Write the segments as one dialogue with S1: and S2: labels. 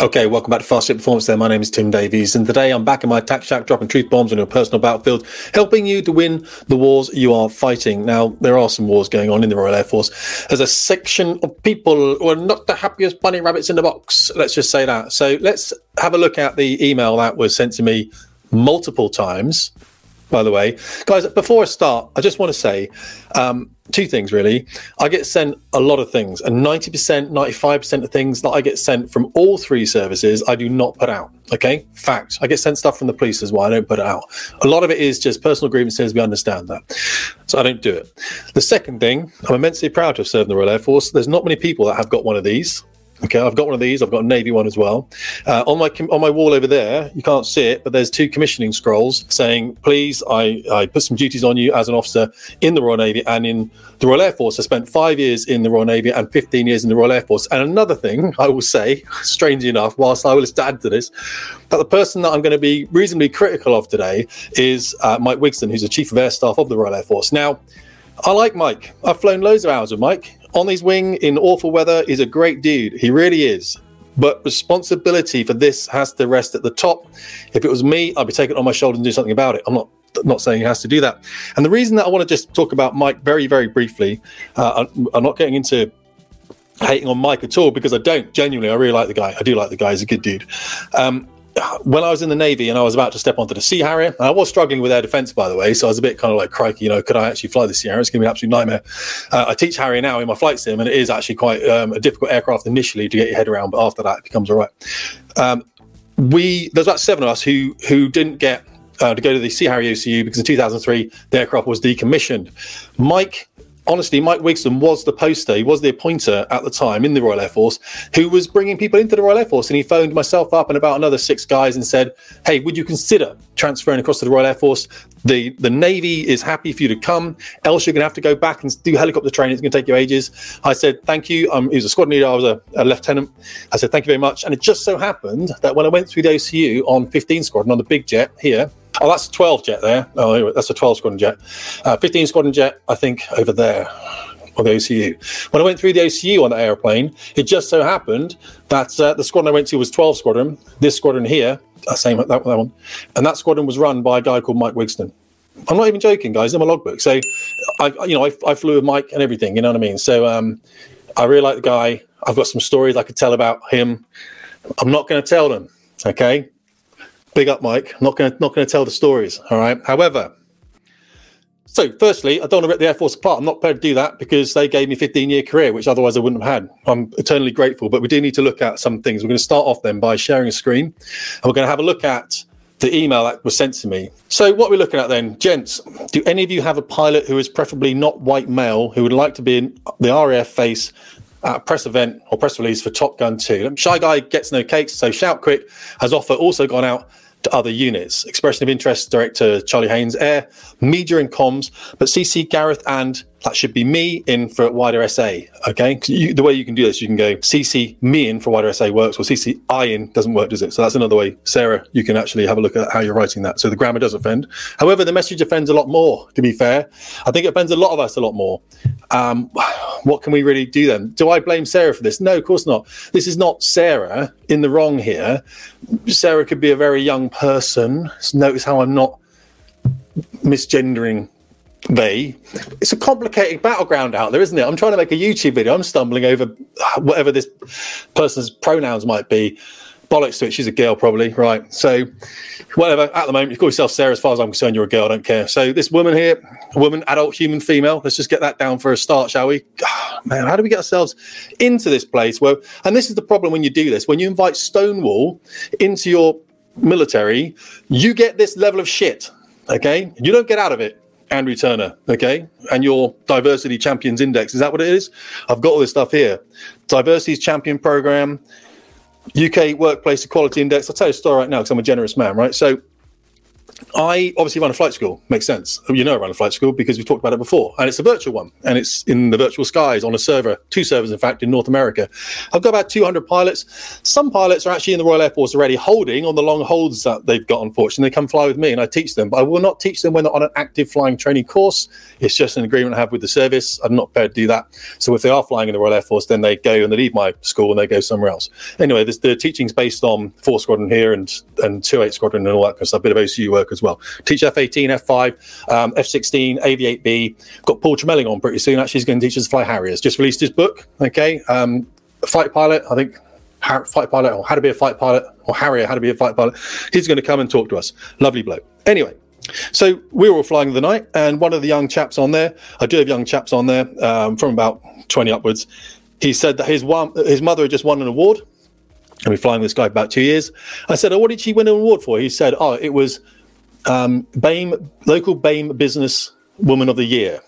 S1: Okay, welcome back to Fast Jet Performance there. My name is Tim Davies, and today I'm back in my tack shack dropping truth bombs on your personal battlefield, helping you to win the wars you are fighting. Now, there are some wars going on in the Royal Air Force. There's a section of people who are not the happiest bunny rabbits in the box. Let's just say that. So let's have a look at the email that was sent to me multiple times by the way. Guys, before I start, I just want to say um, two things really. I get sent a lot of things, and 90%, 95% of things that I get sent from all three services, I do not put out. Okay, fact. I get sent stuff from the police as well. I don't put it out. A lot of it is just personal grievances. We understand that. So I don't do it. The second thing, I'm immensely proud to have served in the Royal Air Force. There's not many people that have got one of these. Okay, I've got one of these. I've got a navy one as well. Uh, on my on my wall over there, you can't see it, but there's two commissioning scrolls saying, "Please, I, I put some duties on you as an officer in the Royal Navy and in the Royal Air Force. I spent five years in the Royal Navy and 15 years in the Royal Air Force." And another thing I will say, strangely enough, whilst I will add to this, that the person that I'm going to be reasonably critical of today is uh, Mike Wigston, who's the Chief of Air Staff of the Royal Air Force. Now, I like Mike. I've flown loads of hours with Mike on his wing in awful weather. He's a great dude. He really is. But responsibility for this has to rest at the top. If it was me, I'd be taking it on my shoulder and do something about it. I'm not not saying he has to do that. And the reason that I want to just talk about Mike very, very briefly, uh, I'm not getting into hating on Mike at all because I don't genuinely. I really like the guy. I do like the guy. He's a good dude. Um, when I was in the Navy and I was about to step onto the Sea Harrier, I was struggling with air defense, by the way. So I was a bit kind of like, crikey, you know, could I actually fly the Sea Harrier? It's going to be an absolute nightmare. Uh, I teach Harrier now in my flight sim, and it is actually quite um, a difficult aircraft initially to get your head around, but after that, it becomes all right. Um, we there's about seven of us who who didn't get uh, to go to the Sea Harrier OCU because in 2003 the aircraft was decommissioned. Mike honestly, Mike Wigston was the poster, he was the appointer at the time in the Royal Air Force who was bringing people into the Royal Air Force. And he phoned myself up and about another six guys and said, Hey, would you consider transferring across to the Royal Air Force? The, the Navy is happy for you to come, else you're going to have to go back and do helicopter training. It's going to take you ages. I said, Thank you. Um, he was a squadron leader, I was a, a lieutenant. I said, Thank you very much. And it just so happened that when I went through the OCU on 15 Squadron on the big jet here, Oh, that's a 12 jet there. Oh, that's a 12 squadron jet. Uh, 15 squadron jet, I think, over there on the OCU. When I went through the OCU on that airplane, it just so happened that uh, the squadron I went to was 12 squadron. This squadron here, uh, same that, that one, and that squadron was run by a guy called Mike Wigston. I'm not even joking, guys. I'm a logbook. So, I, you know, I, I, flew with Mike and everything. You know what I mean? So, um, I really like the guy. I've got some stories I could tell about him. I'm not going to tell them. Okay, big up, Mike. Not going not going to tell the stories. All right. However, so, firstly, I don't want to rip the Air Force apart. I'm not prepared to do that because they gave me a 15 year career, which otherwise I wouldn't have had. I'm eternally grateful, but we do need to look at some things. We're going to start off then by sharing a screen and we're going to have a look at the email that was sent to me. So, what we're looking at then, gents, do any of you have a pilot who is preferably not white male who would like to be in the RAF face at a press event or press release for Top Gun 2? Shy Guy gets no cakes, so shout quick has offer also gone out to other units. Expression of interest, Director Charlie Haynes, Air, Media and Comms, but CC Gareth and that should be me in for wider SA. Okay, you, the way you can do this, you can go CC me in for wider SA works, or CC I in doesn't work, does it? So that's another way, Sarah. You can actually have a look at how you're writing that. So the grammar does offend. However, the message offends a lot more. To be fair, I think it offends a lot of us a lot more. Um, what can we really do then? Do I blame Sarah for this? No, of course not. This is not Sarah in the wrong here. Sarah could be a very young person. Notice how I'm not misgendering they it's a complicated battleground out there isn't it? I'm trying to make a youtube video. I'm stumbling over whatever this person's pronouns might be. Bollocks to it. She's a girl probably. Right. So whatever. At the moment you call yourself sarah. As far as i'm concerned you're a girl. I don't care. So this woman here woman adult human female. Let's just get that down for a start shall we? Oh, man how do we get ourselves into this place? Where and this is the problem when you do this. When you invite stonewall into your military you get this level of shit. Okay? You don't get out of it Andrew Turner, okay, and your diversity champions index. Is that what it is? I've got all this stuff here. Diversity champion program, UK workplace equality index. I'll tell you a story right now because I'm a generous man, right? So I obviously run a flight school. Makes sense. You know, I run a flight school because we've talked about it before, and it's a virtual one, and it's in the virtual skies on a server, two servers, in fact, in North America. I've got about 200 pilots. Some pilots are actually in the Royal Air Force already, holding on the long holds that they've got. Unfortunately, they come fly with me, and I teach them. But I will not teach them when they're on an active flying training course. It's just an agreement I have with the service. I'm not prepared to do that. So if they are flying in the Royal Air Force, then they go and they leave my school and they go somewhere else. Anyway, this, the teaching's based on four squadron here and and two eight squadron and all that kind of stuff. A bit of OCU work as well. Teach F-18, F5, um, F-16, AV-8B. Got Paul Tremelling on pretty soon. Actually, he's going to teach us to fly Harriers. Just released his book. Okay, um, fight pilot. I think fight pilot or how to be a fight pilot or Harrier, how to be a fight pilot. He's going to come and talk to us. Lovely bloke. Anyway, so we were all flying the night, and one of the young chaps on there, I do have young chaps on there um, from about 20 upwards. He said that his one, his mother had just won an award, and we're flying this guy for about two years. I said, "Oh, what did she win an award for?" He said, "Oh, it was um, BAME, local BAME Business Woman of the Year."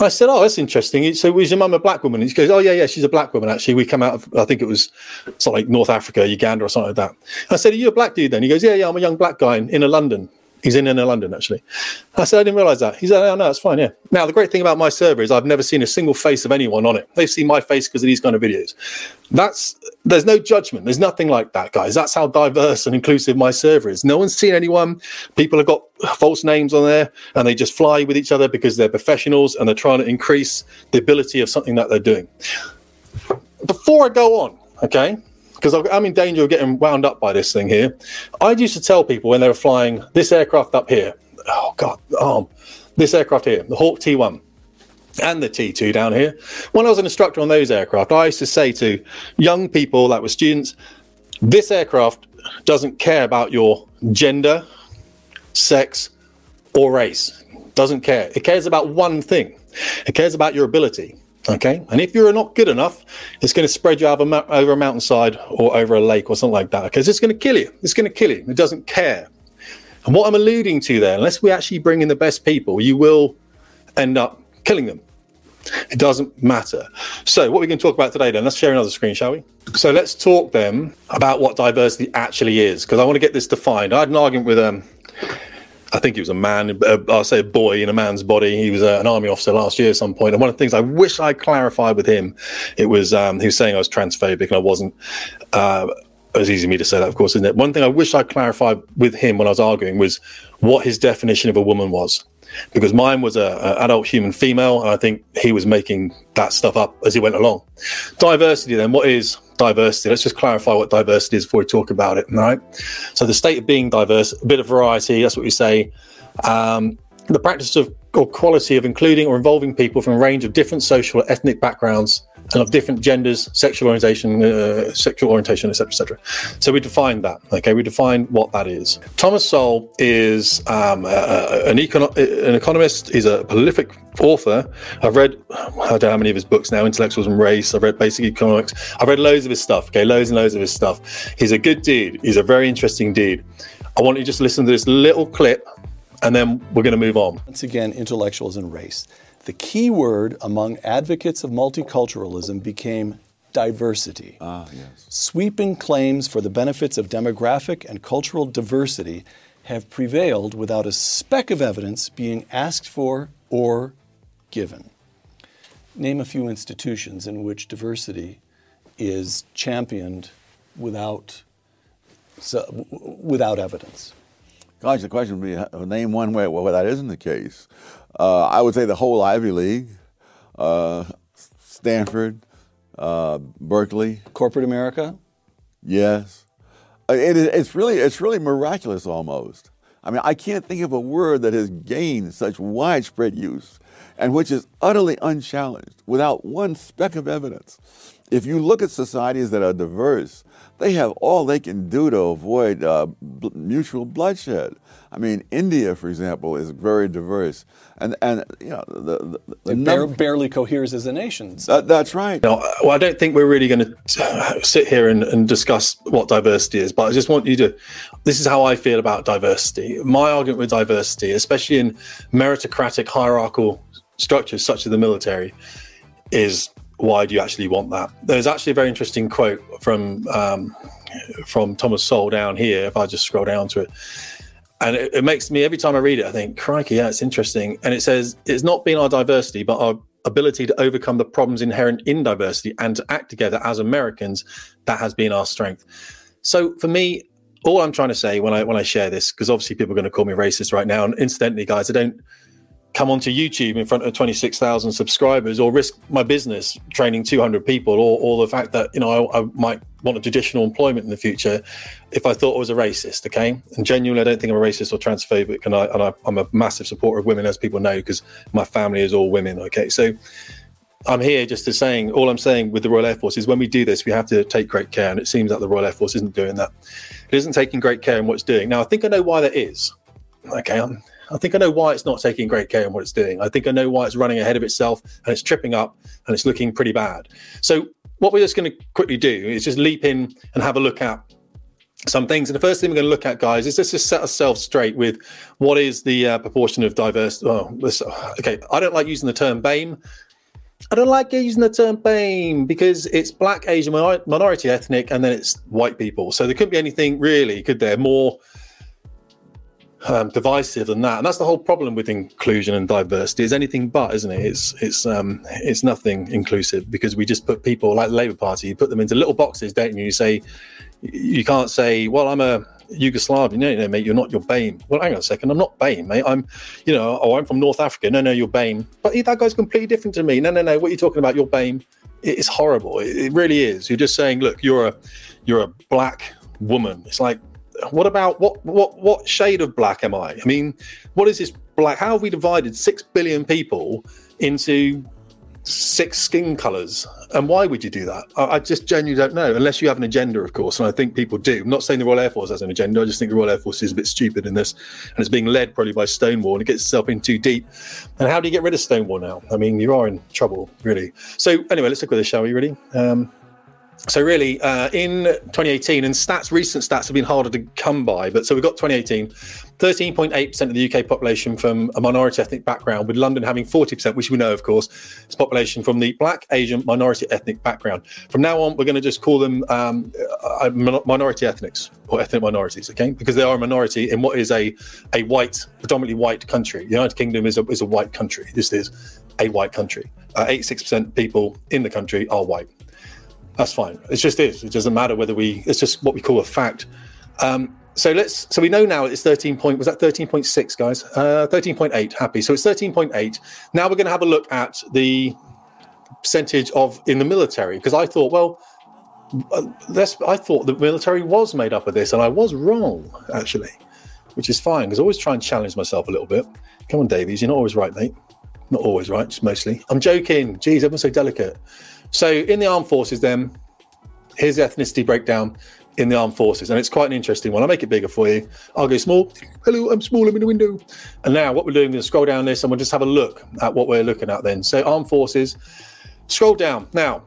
S1: I said, "Oh, that's interesting." So, was your mum a black woman? He goes, "Oh, yeah, yeah, she's a black woman. Actually, we come out of, I think it was something like North Africa, Uganda, or something like that." I said, "Are you a black dude then?" He goes, "Yeah, yeah, I'm a young black guy in inner London." He's in inner London, actually. I said, I didn't realize that. He said, Oh, no, it's fine. Yeah. Now, the great thing about my server is I've never seen a single face of anyone on it. They've seen my face because of these kind of videos. That's there's no judgment. There's nothing like that, guys. That's how diverse and inclusive my server is. No one's seen anyone. People have got false names on there and they just fly with each other because they're professionals and they're trying to increase the ability of something that they're doing. Before I go on, okay, because I'm in danger of getting wound up by this thing here. I used to tell people when they were flying this aircraft up here, oh God, oh, this aircraft here, the Hawk T1 and the T2 down here. When I was an instructor on those aircraft, I used to say to young people that were students, this aircraft doesn't care about your gender, sex, or race. Doesn't care. It cares about one thing. It cares about your ability. Okay, and if you're not good enough, it's going to spread you over, over a mountainside or over a lake or something like that. Because it's going to kill you. It's going to kill you. It doesn't care. And what I'm alluding to there, unless we actually bring in the best people, you will end up killing them. It doesn't matter. So, what we're going to talk about today, then, let's share another screen, shall we? So, let's talk then about what diversity actually is, because I want to get this defined. I had an argument with um, I think he was a man, uh, I'll say a boy in a man's body. He was uh, an army officer last year at some point. And one of the things I wish I clarified with him, it was um, he was saying I was transphobic and I wasn't. Uh, it was easy for me to say that, of course, isn't it? One thing I wish I clarified with him when I was arguing was what his definition of a woman was. Because mine was an adult human female, and I think he was making that stuff up as he went along. Diversity, then, what is diversity. Let's just clarify what diversity is before we talk about it. Right. So the state of being diverse, a bit of variety. That's what we say. Um, the practice of or quality of including or involving people from a range of different social or ethnic backgrounds and of different genders, sexual orientation, uh, sexual orientation, etc., etc. So we define that. Okay, we define what that is. Thomas Sowell is um, an, econ- an economist. He's a prolific author. I've read I don't know how many of his books now. Intellectuals and Race. I've read Basic Economics. I've read loads of his stuff. Okay, loads and loads of his stuff. He's a good dude. He's a very interesting dude. I want you to just listen to this little clip, and then we're going to move on.
S2: Once again, intellectuals and race. The key word among advocates of multiculturalism became diversity.
S3: Ah, yes.
S2: Sweeping claims for the benefits of demographic and cultural diversity have prevailed without a speck of evidence being asked for or given. Name a few institutions in which diversity is championed without, so, without evidence.
S3: Gosh, the question would be uh, name one way where that isn't the case. Uh, I would say the whole Ivy League, uh, Stanford, uh, Berkeley.
S2: Corporate America?
S3: Yes. Uh, it, it's, really, it's really miraculous almost. I mean, I can't think of a word that has gained such widespread use and which is utterly unchallenged without one speck of evidence. If you look at societies that are diverse, they have all they can do to avoid uh, b- mutual bloodshed. I mean, India, for example, is very diverse, and and you know the, the, the
S2: num- barely coheres as a nation.
S3: So. That, that's right.
S1: No, well, I don't think we're really going to sit here and, and discuss what diversity is, but I just want you to. This is how I feel about diversity. My argument with diversity, especially in meritocratic hierarchical structures such as the military, is why do you actually want that? There's actually a very interesting quote from um, from Thomas Sowell down here. If I just scroll down to it, and it, it, makes me every time I read it, I think, crikey, yeah, it's interesting. And it says it's not been our diversity, but our ability to overcome the problems inherent in diversity and to act together as Americans that has been our strength. So for me, all I'm trying to say when I when I share this, because obviously people are going to call me racist right now, and incidentally, guys, I don't come onto YouTube in front of 26,000 subscribers or risk my business training 200 people or, or the fact that, you know, I, I, might want a traditional employment in the future if I thought I was a racist, okay? And genuinely, I don't think I'm a racist or transphobic. And, I, and I, I'm a massive supporter of women, as people know, because my family is all women, okay? So I'm here just to saying, all I'm saying with the Royal Air Force is when we do this, we have to take great care. And it seems that the Royal Air Force isn't doing that. It isn't taking great care in what it's doing. Now, I think I know why that is. Okay, I'm, I think I know why it's not taking great care in what it's doing. I think I know why it's running ahead of itself and it's tripping up and it's looking pretty bad. So, what we're just going to quickly do is just leap in and have a look at some things. And the first thing we're going to look at, guys, is let's just set ourselves straight with what is the uh, proportion of diverse. Oh, this, okay, I don't like using the term BAME. I don't like using the term BAME because it's black, Asian, minority ethnic, and then it's white people. So there couldn't be anything really, could there, more um, divisive than that. And that's the whole problem with inclusion and diversity. Is anything but, isn't it? It's it's um, it's nothing inclusive because we just put people like the Labour Party, you put them into little boxes, don't you? You say you can't say, well, I'm a Yugoslavian. No, no, mate, you're not. You're BAME. Well, hang on a second. I'm not BAME, mate. I'm, you know, oh, I'm from North Africa. No, no, you're BAME. But that guy's completely different to me. No, no, no. What are you talking about? You're BAME. It's horrible. It, it really is. You're just saying, look, you're a, you're a black woman. It's like what about what what what shade of black am I? I mean, what is this black? How have we divided six billion people into six skin colors? And why would you do that? I, I, just genuinely don't know, unless you have an agenda, of course. And I think people do. I'm not saying the Royal Air Force has an agenda. I just think the Royal Air Force is a bit stupid in this, and it's being led probably by Stonewall, and it gets itself in too deep. And how do you get rid of Stonewall now? I mean, you are in trouble, really. So anyway, let's look at this, shall we? Really. Um, so really, uh, in 2018, and stats, recent stats have been harder to come by. But so we've got 2018, 13.8% of the UK population from a minority ethnic background, with London having 40%, which we know, of course, is population from the Black, Asian, minority ethnic background. From now on, we're going to just call them um, uh, minority ethnics or ethnic minorities, okay? Because they are a minority in what is a a white, predominantly white country. The United Kingdom is a is a white country. This is a white country. Uh, 86% people in the country are white. That's fine. It just is. It doesn't matter whether we. It's just what we call a fact. Um, so let's. So we know now it's thirteen point. Was that thirteen point six, guys? Uh, thirteen point eight. Happy. So it's thirteen point eight. Now we're going to have a look at the percentage of in the military because I thought, well, uh, that's. I thought the military was made up of this, and I was wrong actually, which is fine because I always try and challenge myself a little bit. Come on, Davies, you're not always right, mate. Not always right, just mostly. I'm joking. Geez, everyone's so delicate. So in the armed forces, then here's the ethnicity breakdown in the armed forces, and it's quite an interesting one. I'll make it bigger for you. I'll go small. Hello, I'm small. I'm in the window. And now what we're doing is scroll down this, and we'll just have a look at what we're looking at. Then, so armed forces. Scroll down now.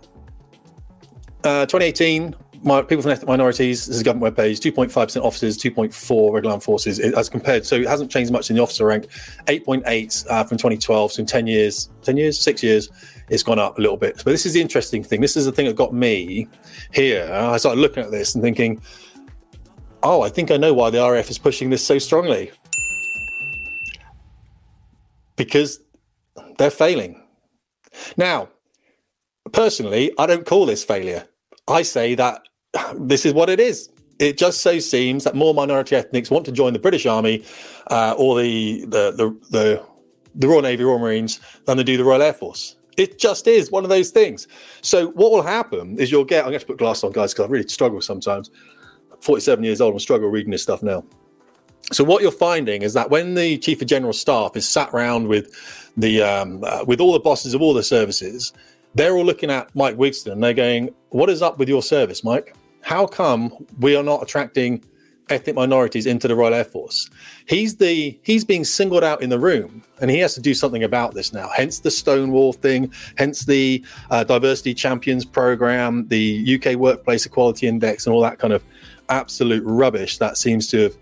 S1: Uh, 2018, my, people from ethnic minorities, this is government webpage, 2.5% officers, 2.4 regular armed forces as compared. So it hasn't changed much in the officer rank. 8.8 uh, from 2012. So in 10 years, 10 years, six years, it's gone up a little bit. But this is the interesting thing. This is the thing that got me here. I started looking at this and thinking, oh, I think I know why the RAF is pushing this so strongly. Because they're failing. Now, personally, I don't call this failure. I say that this is what it is. It just so seems that more minority ethnics want to join the British Army uh, or the, the, the the the Royal Navy, Royal Marines than they do the Royal Air Force. It just is one of those things. So what will happen is you'll get. I'm going to put glass on, guys, because I really struggle sometimes. 47 years old, I'm struggle reading this stuff now. So what you're finding is that when the chief of general staff is sat around with the um, uh, with all the bosses of all the services, they're all looking at Mike Wigston and they're going, "What is up with your service, Mike? How come we are not attracting ethnic minorities into the Royal Air Force. He's the he's being singled out in the room, and he has to do something about this now. Hence the Stonewall thing, hence the uh, Diversity Champions program, the UK Workplace Equality Index, and all that kind of absolute rubbish that seems to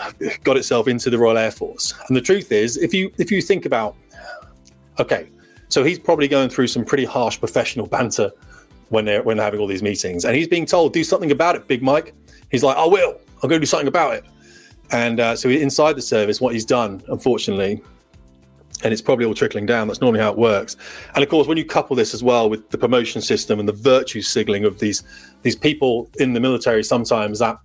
S1: have got itself into the Royal Air Force. And the truth is, if you if you think about, okay, so he's probably going through some pretty harsh professional banter when they're when they're having all these meetings, and he's being told do something about it, Big Mike. He's like, I will. I'm going to do something about it. And uh, so inside the service, what he's done, unfortunately, and it's probably all trickling down. That's normally how it works. And of course, when you couple this as well with the promotion system and the virtue signaling of these these people in the military, sometimes that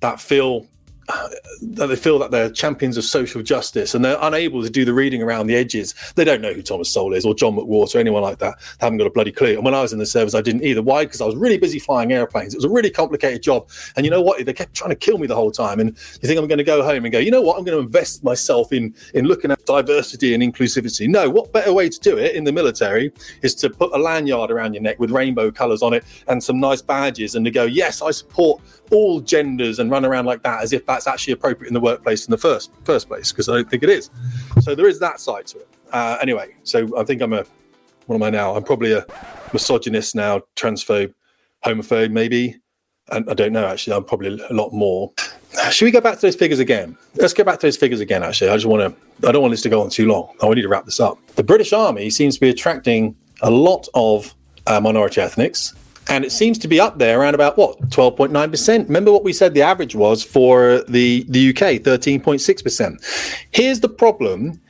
S1: that feel that they feel that they're champions of social justice and they're unable to do the reading around the edges. They don't know who Thomas Sowell is or John McWhorter or anyone like that. They haven't got a bloody clue. And when I was in the service, I didn't either. Why? Because I was really busy flying airplanes. It was a really complicated job. And you know what? They kept trying to kill me the whole time. And you think I'm going to go home and go, you know what? I'm going to invest myself in in looking at diversity and inclusivity. No, what better way to do it in the military is to put a lanyard around your neck with rainbow colours on it and some nice badges and to go, yes, I support all genders and run around like that as if that's actually appropriate in the workplace in the first first place because I don't think it is. So there is that side to it. Uh, anyway, so I think I'm a what am I now? I'm probably a misogynist now, transphobe, homophobe, maybe. And I don't know. Actually, I'm probably a lot more. Should we go back to those figures again? Let's go back to those figures again. Actually, I just want to. I don't want this to go on too long. I need to wrap this up. The British Army seems to be attracting a lot of uh, minority ethnics and it seems to be up there around about what 12.9% remember what we said the average was for the the uk 13.6% here's the problem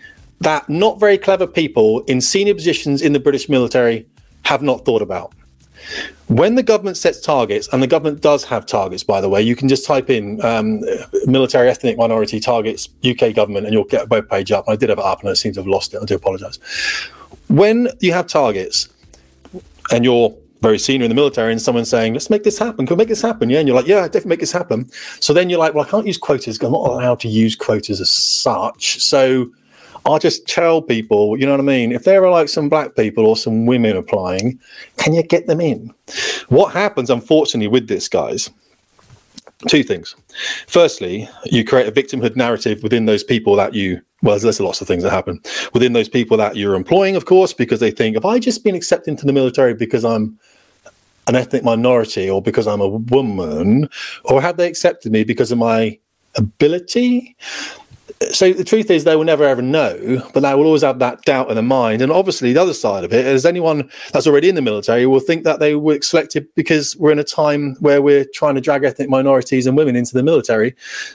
S1: that not very clever people in senior positions in the british military have not thought about when the government sets targets, and the government does have targets, by the way, you can just type in um, military ethnic minority targets, UK government, and you'll get a web page up. I did have it up and I seem to have lost it. I do apologize. When you have targets and you're very senior in the military and someone saying, let's make this happen. Can we make this happen? Yeah. And you're like, yeah, definitely make this happen. So then you're like, well, I can't use quotas. I'm not allowed to use quotas as such. So I'll just tell people, you know what I mean? If there are like some black people or some women applying, can you get them in? What happens, unfortunately, with this, guys, two things. Firstly, you create a victimhood narrative within those people that you well, there's lots of things that happen within those people that you're employing, of course, because they think, have I just been accepted into the military because I'm an ethnic minority or because I'm a woman, or had they accepted me because of my ability? So the truth is, they will never ever know, but they will always have that doubt in their mind. And obviously, the other side of it is anyone that's already in the military will think that they were selected because we're in a time where we're trying to drag ethnic minorities and women into the military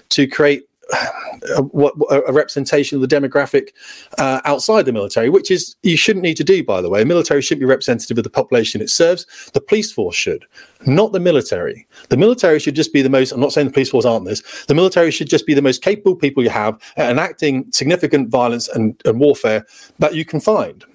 S1: to create a, a, representation of the demographic uh, outside the military, which is you shouldn't need to do, by the way. A military shouldn't be representative of the population it serves. The police force should, not the military. The military should just be the most. I'm not saying the police force aren't this. The military should just be the most capable people you have at enacting significant violence and, and warfare that you can find.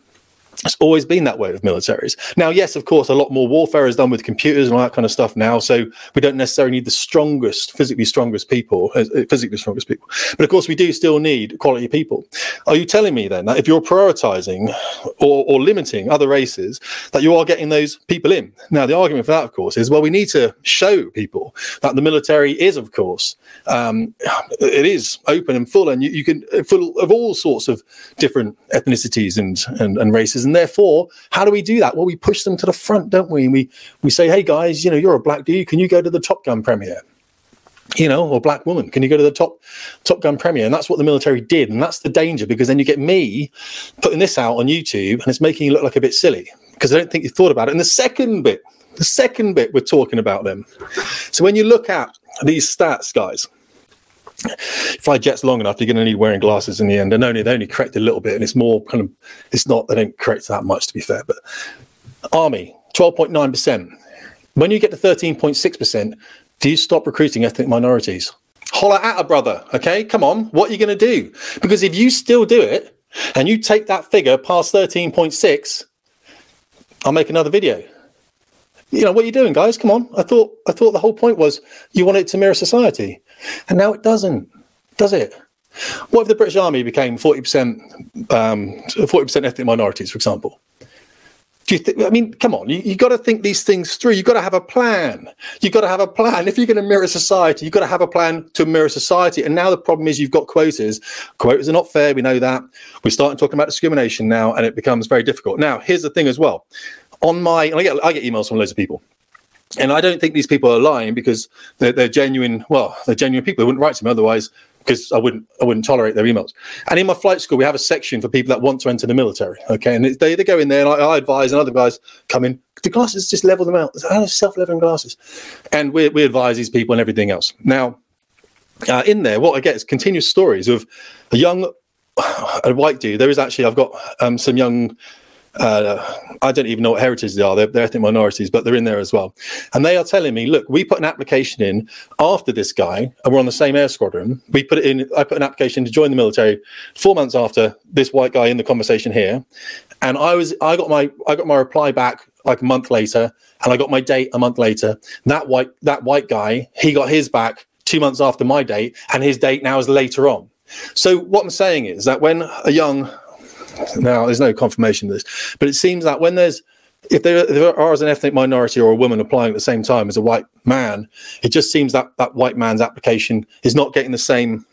S1: It's always been that way with militaries. Now, yes, of course, a lot more warfare is done with computers and all that kind of stuff now. So we don't necessarily need the strongest, physically strongest people, uh, uh, physically strongest people. But of course, we do still need quality people. Are you telling me then that if you're prioritizing or, or limiting other races, that you are getting those people in? Now, the argument for that, of course, is well, we need to show people that the military is, of course, um, it is open and full, and you, you can full of all sorts of different ethnicities and, and, and races. And therefore, how do we do that? Well, we push them to the front, don't we? And we we say, hey guys, you know, you're a black dude. Can you go to the Top Gun premiere? you know, or black woman, can you go to the top Top Gun premiere? And that's what the military did, and that's the danger because then you get me putting this out on YouTube, and it's making you look like a bit silly because I don't think you thought about it. And the second bit, the second bit, we're talking about them. So when you look at these stats, guys, fly jets long enough, you're going to need wearing glasses in the end. And only they only correct a little bit, and it's more kind of it's not they don't correct that much to be fair. But army twelve point nine percent. When you get to thirteen point six percent, do you stop recruiting ethnic minorities? Holler at a brother, okay? Come on, what are you going to do? Because if you still do it and you take that figure past thirteen point six, I'll make another video you know what are you doing guys come on i thought i thought the whole point was you want it to mirror society and now it doesn't, does it? What if the British Army became 40%, um, 40% ethnic minorities, for example? Do you think, I mean, come on, you, you got to think these things through. You've got to have a plan. You've got to have a plan. If you're going to mirror society, you've got to have a plan to mirror society. And now the problem is you've got quotas. Quotas are not fair. We know that. We're starting talking about discrimination now, and it becomes very difficult. Now, here's the thing as well. On my, I get, I get emails from loads of people and I don't think these people are lying because they're, they're genuine. Well, they're genuine people. They wouldn't write to me otherwise because I wouldn't I wouldn't tolerate their emails. And in my flight school, we have a section for people that want to enter the military. Okay, and they, they go in there, and I, I advise, and other guys come in. The glasses just level them out. Self leveling glasses, and we we advise these people and everything else. Now, uh, in there, what I get is continuous stories of a young, a white dude. There is actually, I've got um, some young uh, I don't even know what heritage they are. They're, they're, ethnic minorities, but they're in there as well. And they are telling me, look, we put an application in after this guy, and we're on the same air squadron. We put it in. I put an application to join the military four months after this white guy in the conversation here, and I was I got my I got my reply back like a month later, and I got my date a month later. That white that white guy, he got his back two months after my date, and his date now is later on. So what I'm saying is that when a young now, there's no confirmation of this, but it seems that when there's if there, there are as an ethnic minority or a woman applying at the same time as a white man, it just seems that that white man's application is not getting the same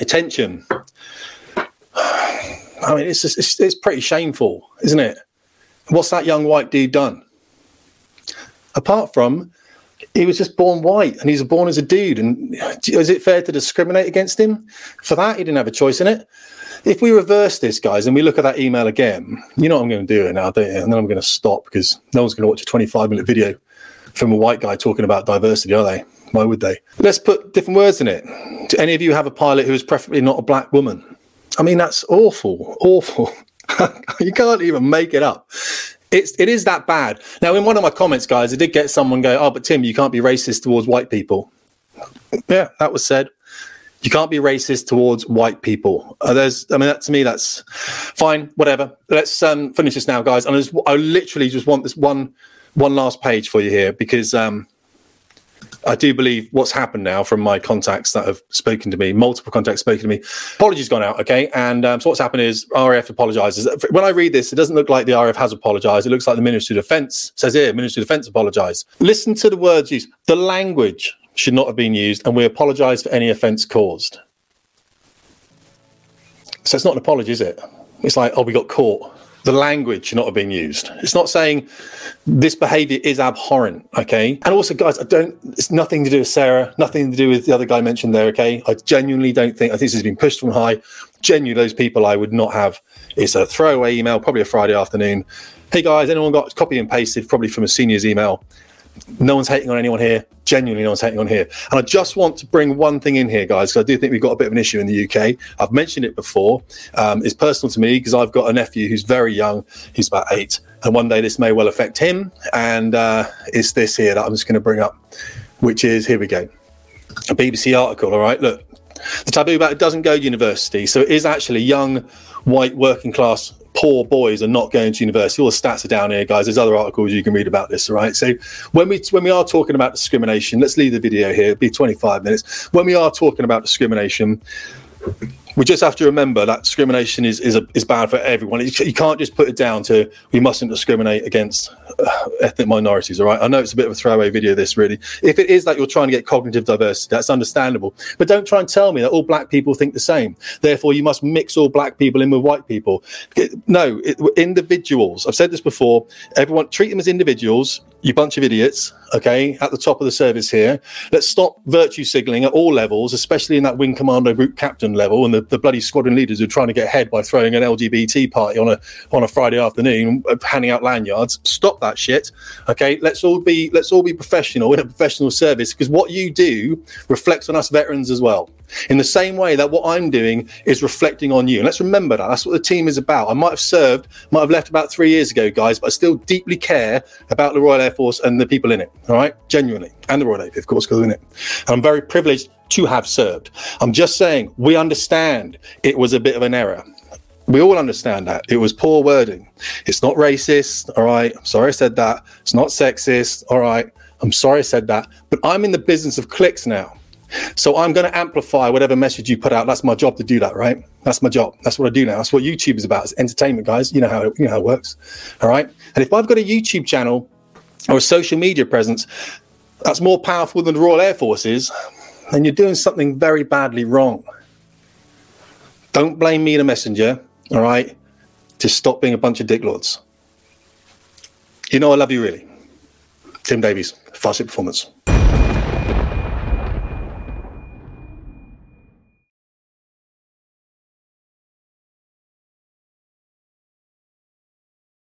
S1: attention. I mean, it's just, it's, it's pretty shameful, isn't it? What's that young white dude done? Apart from he was just born white and he's born as a dude. And is it fair to discriminate against him for that? He didn't have a choice in it if we reverse this, guys, and we look at that email again, you know what I'm going to do it now, don't you? And then I'm going to stop because no one's going to watch a 25 minute video from a white guy talking about diversity, are they? Why would they? Let's put different words in it. Do any of you have a pilot who is preferably not a black woman? I mean, that's awful, awful. you can't even make it up. It's it is that bad. Now, in one of my comments, guys, I did get someone go, "Oh, but Tim, you can't be racist towards white people." Yeah, that was said you can't be racist towards white people. Uh, there's, I mean, that, to me, that's fine. Whatever. Let's um, finish this now, guys. And I, just, I literally just want this one, one last page for you here because um, I do believe what's happened now from my contacts that have spoken to me, multiple contacts spoken to me. Apologies gone out, okay. And um, so what's happened is RAF apologises. When I read this, it doesn't look like the RAF has apologised. It looks like the Ministry of Defence says here, Ministry of Defence apologised. Listen to the words used, the language should not have been used, and we apologise for any offence caused. So it's not an apology, is it? It's like, oh, we got caught. The language should not have been used. It's not saying this behaviour is abhorrent, okay? And also, guys, I don't. It's nothing to do with Sarah, nothing to do with the other guy mentioned there, okay? I genuinely don't think. I think this has been pushed from high. Genuinely, those people I would not have. It's a throwaway email, probably a Friday afternoon. Hey guys, anyone got copy and pasted, probably from a senior's email? No one's hating on anyone here. Genuinely, no one's hating on here. And I just want to bring one thing in here, guys, because I do think we've got a bit of an issue in the UK. I've mentioned it before. Um, it's personal to me because I've got a nephew who's very young. He's about eight. And one day this may well affect him. And uh, it's this here that I'm just going to bring up, which is here we go. A BBC article. All right. Look, the taboo about it doesn't go to university. So it is actually young, white, working class poor boys are not going to university. All the stats are down here, guys. There's other articles you can read about this. All right. So when we when we are talking about discrimination, let's leave the video here. It'll be 25 minutes. When we are talking about discrimination, we just have to remember that discrimination is is, a, is bad for everyone. You can't just put it down to we mustn't discriminate against uh, ethnic minorities. All right, I know it's a bit of a throwaway video. This really, if it is that you're trying to get cognitive diversity, that's understandable. But don't try and tell me that all black people think the same. Therefore, you must mix all black people in with white people. No, it, individuals. I've said this before. Everyone treat them as individuals you bunch of idiots, okay, at the top of the service here. Let's stop virtue signaling at all levels, especially in that wing commando group captain level and the, the bloody squadron leaders who are trying to get ahead by throwing an LGBT party on a on a Friday afternoon, uh, handing out lanyards. Stop that shit. Okay, let's all be let's all be professional in a professional service because what you do reflects on us veterans as well in the same way that what I'm doing is reflecting on you. And let's remember that. That's what the team is about. I might have served, might have left about three years ago, guys, but I still deeply care about the Royal Air Force and the people in it. All right, genuinely, and the Royal Navy, of course, because in it. And I'm very privileged to have served. I'm just saying we understand it was a bit of an error. We all understand that. It was poor wording. It's not racist. All right. I'm sorry I said that. It's not sexist. All right. I'm sorry I said that. But I'm in the business of clicks now. So I'm going to amplify whatever message you put out. That's my job to do that, right? That's my job. That's what I do now. That's what YouTube is about. It's entertainment, guys. You know how it, you know how it works. All right. And if I've got a YouTube channel or a social media presence that's more powerful than the Royal Air Force is, then you're doing something very badly wrong. Don't blame me, the messenger. All right. Just stop being a bunch of dicklords. You know I love you really. Tim Davies, Fast Performance.